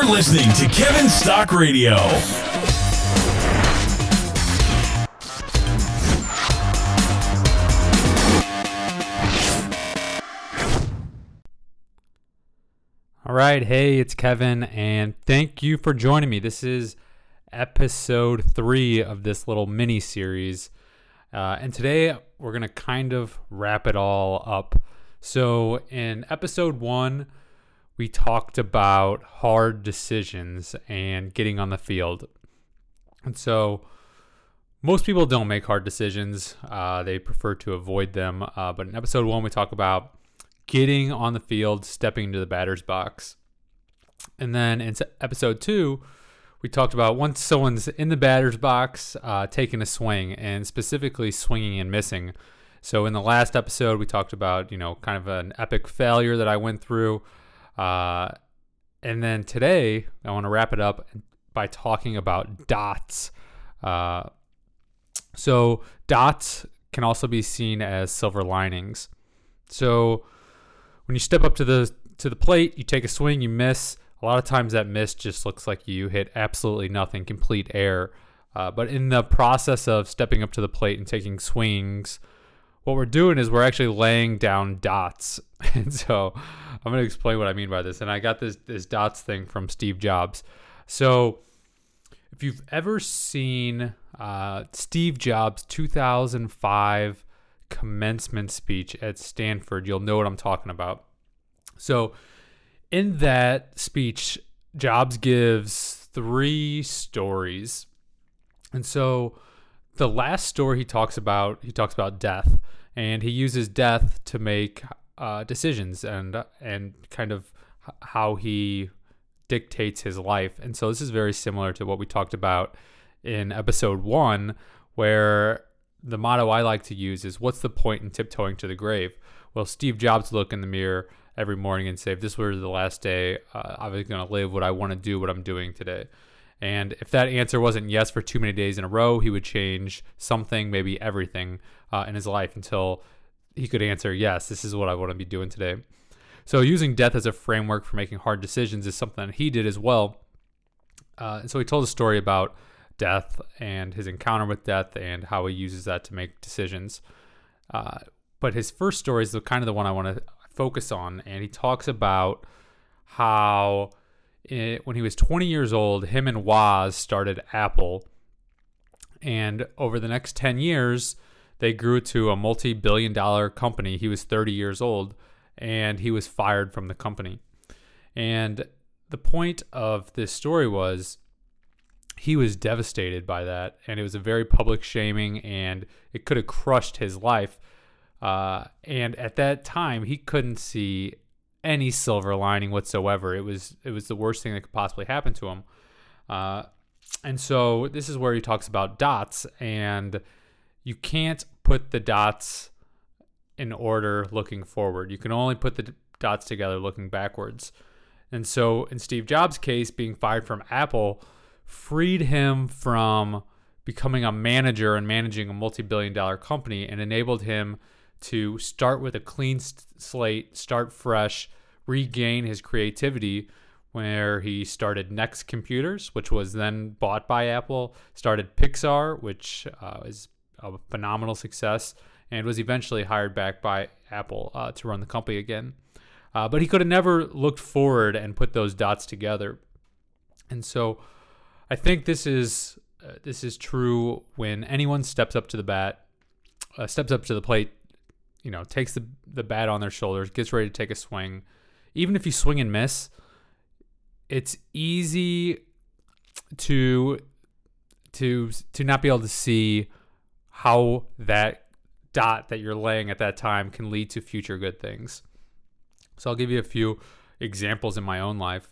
You're listening to Kevin Stock Radio. All right, hey, it's Kevin, and thank you for joining me. This is episode three of this little mini series. Uh, and today we're going to kind of wrap it all up. So, in episode one, we talked about hard decisions and getting on the field. And so, most people don't make hard decisions, uh, they prefer to avoid them. Uh, but in episode one, we talk about getting on the field, stepping into the batter's box. And then in episode two, we talked about once someone's in the batter's box, uh, taking a swing and specifically swinging and missing. So in the last episode, we talked about you know kind of an epic failure that I went through, uh, and then today I want to wrap it up by talking about dots. Uh, so dots can also be seen as silver linings. So when you step up to the to the plate, you take a swing, you miss. A lot of times that miss just looks like you hit absolutely nothing, complete air. Uh, but in the process of stepping up to the plate and taking swings, what we're doing is we're actually laying down dots. And so I'm going to explain what I mean by this. And I got this this dots thing from Steve Jobs. So if you've ever seen uh, Steve Jobs' 2005 commencement speech at Stanford, you'll know what I'm talking about. So in that speech, Jobs gives three stories. And so the last story he talks about, he talks about death, and he uses death to make uh, decisions and and kind of how he dictates his life. And so this is very similar to what we talked about in episode one, where the motto I like to use is "What's the point in tiptoeing to the grave?" Well, Steve Jobs look in the mirror every morning and say, if this were the last day, uh, I was going to live what I want to do, what I'm doing today. And if that answer wasn't yes for too many days in a row, he would change something, maybe everything uh, in his life until he could answer, yes, this is what I want to be doing today. So using death as a framework for making hard decisions is something that he did as well. Uh, and so he told a story about death and his encounter with death and how he uses that to make decisions. Uh, but his first story is the kind of the one I want to focus on, and he talks about how it, when he was 20 years old, him and Woz started Apple, and over the next 10 years, they grew to a multi-billion-dollar company. He was 30 years old, and he was fired from the company. And the point of this story was he was devastated by that, and it was a very public shaming, and it could have crushed his life. Uh, and at that time, he couldn't see any silver lining whatsoever. It was it was the worst thing that could possibly happen to him. Uh, and so this is where he talks about dots, and you can't put the dots in order looking forward. You can only put the dots together looking backwards. And so in Steve Jobs' case, being fired from Apple freed him from becoming a manager and managing a multi-billion dollar company and enabled him to start with a clean slate, start fresh, regain his creativity. Where he started Next Computers, which was then bought by Apple, started Pixar, which uh, is a phenomenal success, and was eventually hired back by Apple uh, to run the company again. Uh, but he could have never looked forward and put those dots together. And so I think this is uh, this is true when anyone steps up to the bat, uh, steps up to the plate you know, takes the, the bat on their shoulders, gets ready to take a swing. Even if you swing and miss, it's easy to to to not be able to see how that dot that you're laying at that time can lead to future good things. So I'll give you a few examples in my own life.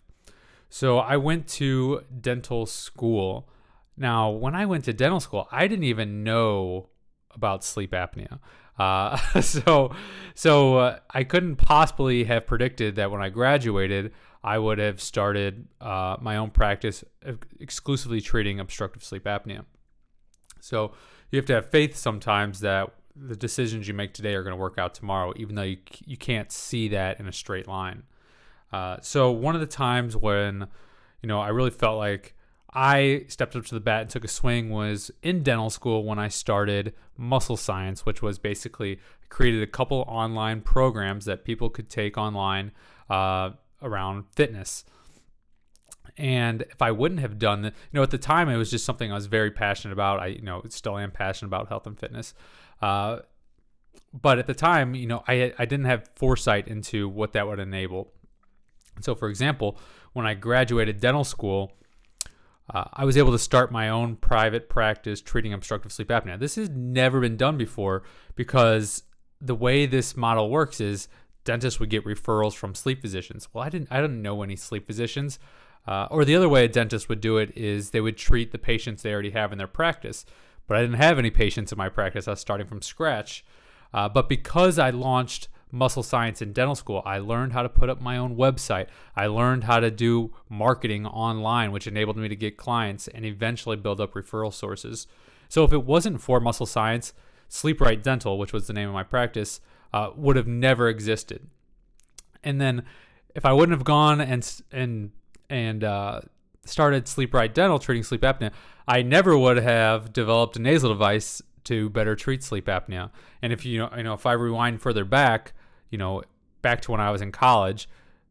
So I went to dental school. Now, when I went to dental school, I didn't even know about sleep apnea. Uh, so so uh, I couldn't possibly have predicted that when I graduated, I would have started uh, my own practice exclusively treating obstructive sleep apnea. So you have to have faith sometimes that the decisions you make today are going to work out tomorrow, even though you, you can't see that in a straight line. Uh, so one of the times when you know, I really felt like I stepped up to the bat and took a swing was in dental school when I started Muscle Science, which was basically created a couple online programs that people could take online uh, around fitness. And if I wouldn't have done that, you know, at the time it was just something I was very passionate about. I, you know, still am passionate about health and fitness. Uh, but at the time, you know, I I didn't have foresight into what that would enable. So, for example, when I graduated dental school, uh, I was able to start my own private practice treating obstructive sleep apnea. This has never been done before because the way this model works is dentists would get referrals from sleep physicians. Well, I didn't I didn't know any sleep physicians. Uh, or the other way a dentist would do it is they would treat the patients they already have in their practice. But I didn't have any patients in my practice. I was starting from scratch. Uh, but because I launched muscle science in dental school, I learned how to put up my own website. I learned how to do marketing online, which enabled me to get clients and eventually build up referral sources. So if it wasn't for muscle science, Sleep Right Dental, which was the name of my practice, uh, would have never existed. And then if I wouldn't have gone and and and uh, started Sleep Right Dental treating sleep apnea, I never would have developed a nasal device to better treat sleep apnea. And if you know, you know, if I rewind further back, you know, back to when I was in college,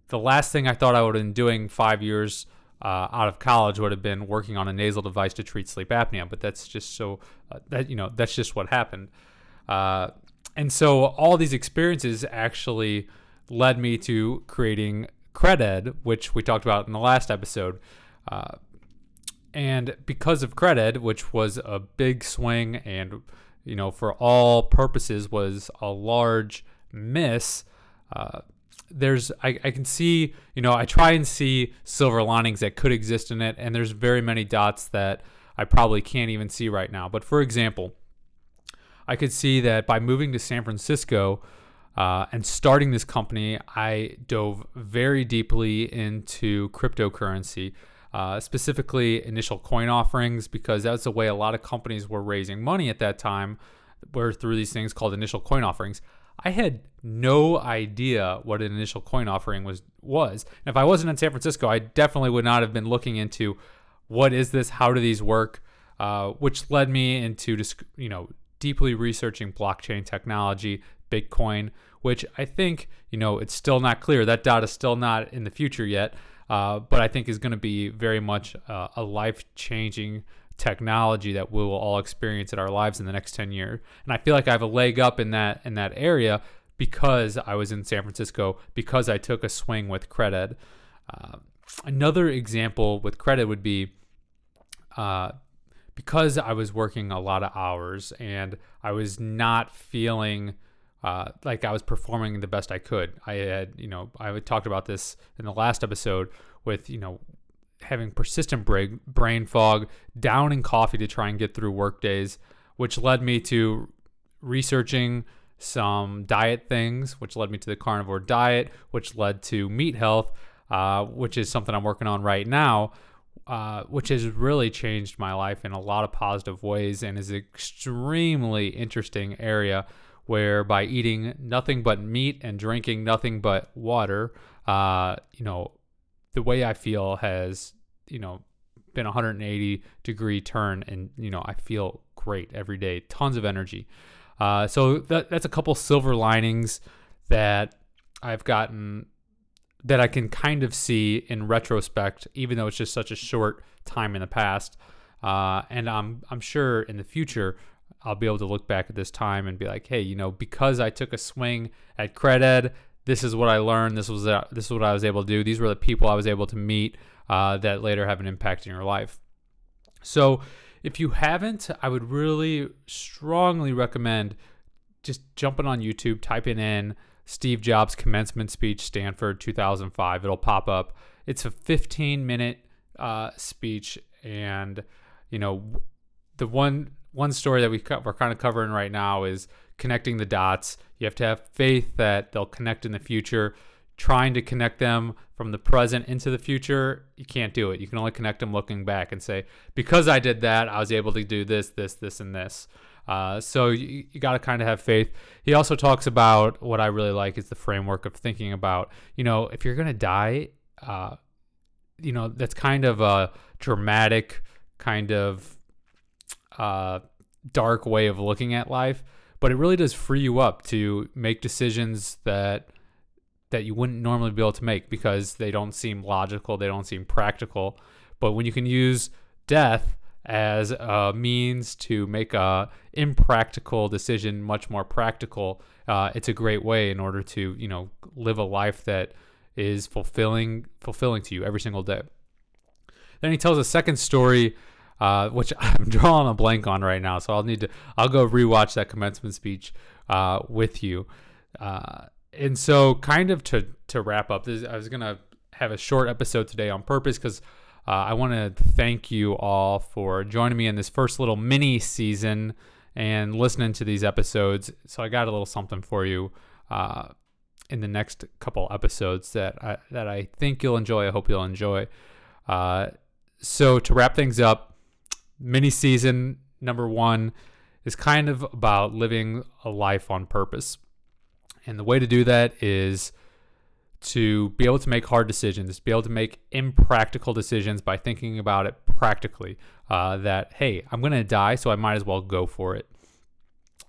the last thing I thought I would have been doing five years uh, out of college would have been working on a nasal device to treat sleep apnea. But that's just so uh, that you know that's just what happened. Uh, and so all these experiences actually led me to creating Creded, which we talked about in the last episode. Uh, and because of Creded, which was a big swing and you know for all purposes was a large miss, uh, there's I, I can see you know I try and see silver linings that could exist in it, and there's very many dots that I probably can't even see right now. But for example, I could see that by moving to San Francisco. Uh, and starting this company, I dove very deeply into cryptocurrency uh, specifically initial coin offerings, because that's the way a lot of companies were raising money at that time, were through these things called initial coin offerings. I had no idea what an initial coin offering was was. And if I wasn't in San Francisco, I definitely would not have been looking into what is this, how do these work, uh, which led me into just you know deeply researching blockchain technology, Bitcoin, which I think you know it's still not clear. That data is still not in the future yet uh, but I think is going to be very much uh, a life changing technology that we will all experience in our lives in the next 10 years. And I feel like I have a leg up in that in that area because I was in San Francisco, because I took a swing with Creded. Uh, another example with Creded would be uh, because I was working a lot of hours and I was not feeling uh, like I was performing the best I could. I had, you know, I talked about this in the last episode with, you know, having persistent brain, fog, downing coffee to try and get through work days, which led me to researching some diet things, which led me to the carnivore diet, which led to meat health, uh, which is something I'm working on right now. Uh, which has really changed my life in a lot of positive ways and is an extremely interesting area where by eating nothing but meat and drinking nothing but water, uh, you know, the way I feel has, you know, been 180 degree turn and, you know, I feel great every day, tons of energy. Uh, so that, that's a couple silver linings that I've gotten that I can kind of see in retrospect, even though it's just such a short time in the past. Uh, and I'm I'm sure in the future I'll be able to look back at this time and be like, hey, you know, because I took a swing at Creded, this is what I learned. This was this is what I was able to do. These were the people I was able to meet uh, that later have an impact in your life. So, if you haven't, I would really strongly recommend just jumping on YouTube, typing in Steve Jobs commencement speech, Stanford 2005. It'll pop up. It's a 15 minute uh, speech, and you know the one one story that we co- we're kind of covering right now is connecting the dots. You have to have faith that they'll connect in the future. Trying to connect them from the present into the future, you can't do it. You can only connect them looking back and say, because I did that, I was able to do this, this, this, and this. Uh, so you, you got to kind of have faith. He also talks about what I really like is the framework of thinking about, you know, if you're going to die, uh, you know that's kind of a dramatic kind of uh, dark way of looking at life but it really does free you up to make decisions that that you wouldn't normally be able to make because they don't seem logical they don't seem practical. But when you can use death as a means to make a impractical decision much more practical uh, it's a great way in order to you know live a life that is fulfilling fulfilling to you every single day. Then he tells a second story uh, which i'm drawing a blank on right now so i'll need to i'll go rewatch that commencement speech uh, with you uh, and so kind of to to wrap up this i was gonna have a short episode today on purpose because uh, I want to thank you all for joining me in this first little mini season and listening to these episodes. So I got a little something for you uh, in the next couple episodes that I, that I think you'll enjoy. I hope you'll enjoy. Uh, so to wrap things up, mini season number one is kind of about living a life on purpose, and the way to do that is to be able to make hard decisions, be able to make impractical decisions by thinking about it practically. Uh, that, hey, I'm going to die, so I might as well go for it.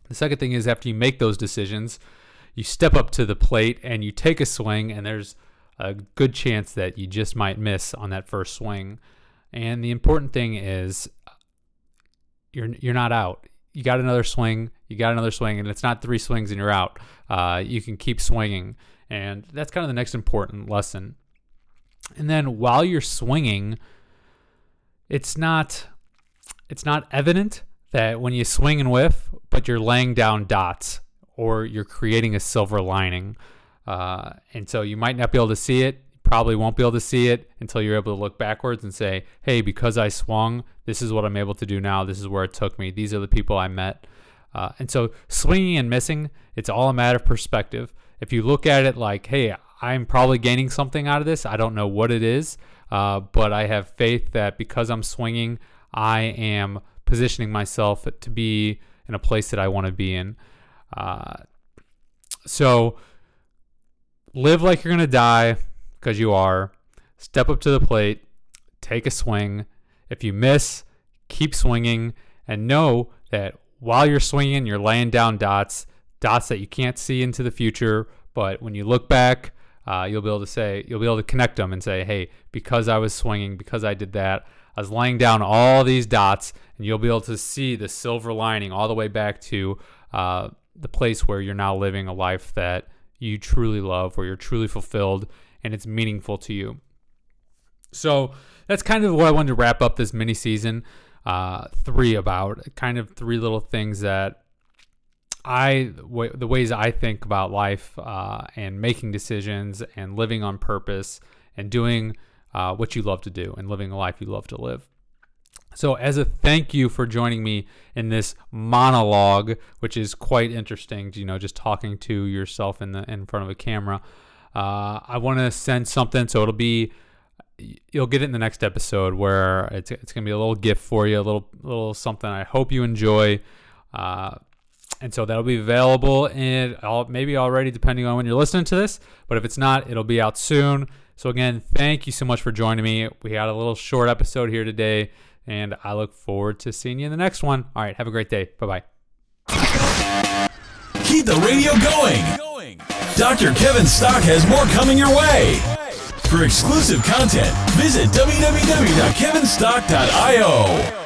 The second thing is after you make those decisions, you step up to the plate and you take a swing, and there's a good chance that you just might miss on that first swing. And the important thing is you're you're not out. You got another swing, you got another swing, and it's not three swings and you're out. Uh, you can keep swinging. And that's kind of the next important lesson. And then while you're swinging, it's not it's not evident that when you swing and whiff, but you're laying down dots or you're creating a silver lining. Uh, and so you might not be able to see it. Probably won't be able to see it until you're able to look backwards and say, hey, because I swung, this is what I'm able to do now. This is where it took me. These are the people I met. Uh, and so swinging and missing, it's all a matter of perspective if you look at it like, hey, I'm probably gaining something out of this, I don't know what it is, uh, but I have faith that because I'm swinging, I am positioning myself to be in a place that I want to be in. Uh, so live like you're going to die because you are. Step up to the plate, take a swing. If you miss, keep swinging, and know that while you're swinging, you're laying down dots dots that you can't see into the future, but when you look back, uh, you'll be able to say, you'll be able to connect them and say, hey, because I was swinging, because I did that, I was laying down all these dots, and you'll be able to see the silver lining all the way back to uh, the place where you're now living a life that you truly love, where you're truly fulfilled, and it's meaningful to you. So that's kind of what I wanted to wrap up this mini season uh, three about. Kind of three little things that I w- the ways I think about life uh, and making decisions and living on purpose and doing uh, what you love to do and living a life you love to live. So, as a thank you for joining me in this monologue, which is quite interesting, you know, just talking to yourself in the in front of a camera, uh, I want to send something. So it'll be you'll get it in the next episode where it's it's gonna be a little gift for you, a little little something I hope you enjoy. Uh, and so that'll be available in maybe already depending on when you're listening to this but if it's not it'll be out soon. So again thank you so much for joining me. We had a little short episode here today and i look forward to seeing you in the next one. All right have a great day. Bye bye keep the radio going dr kevin stock has more coming your way. For exclusive content visit www.kevinstock.io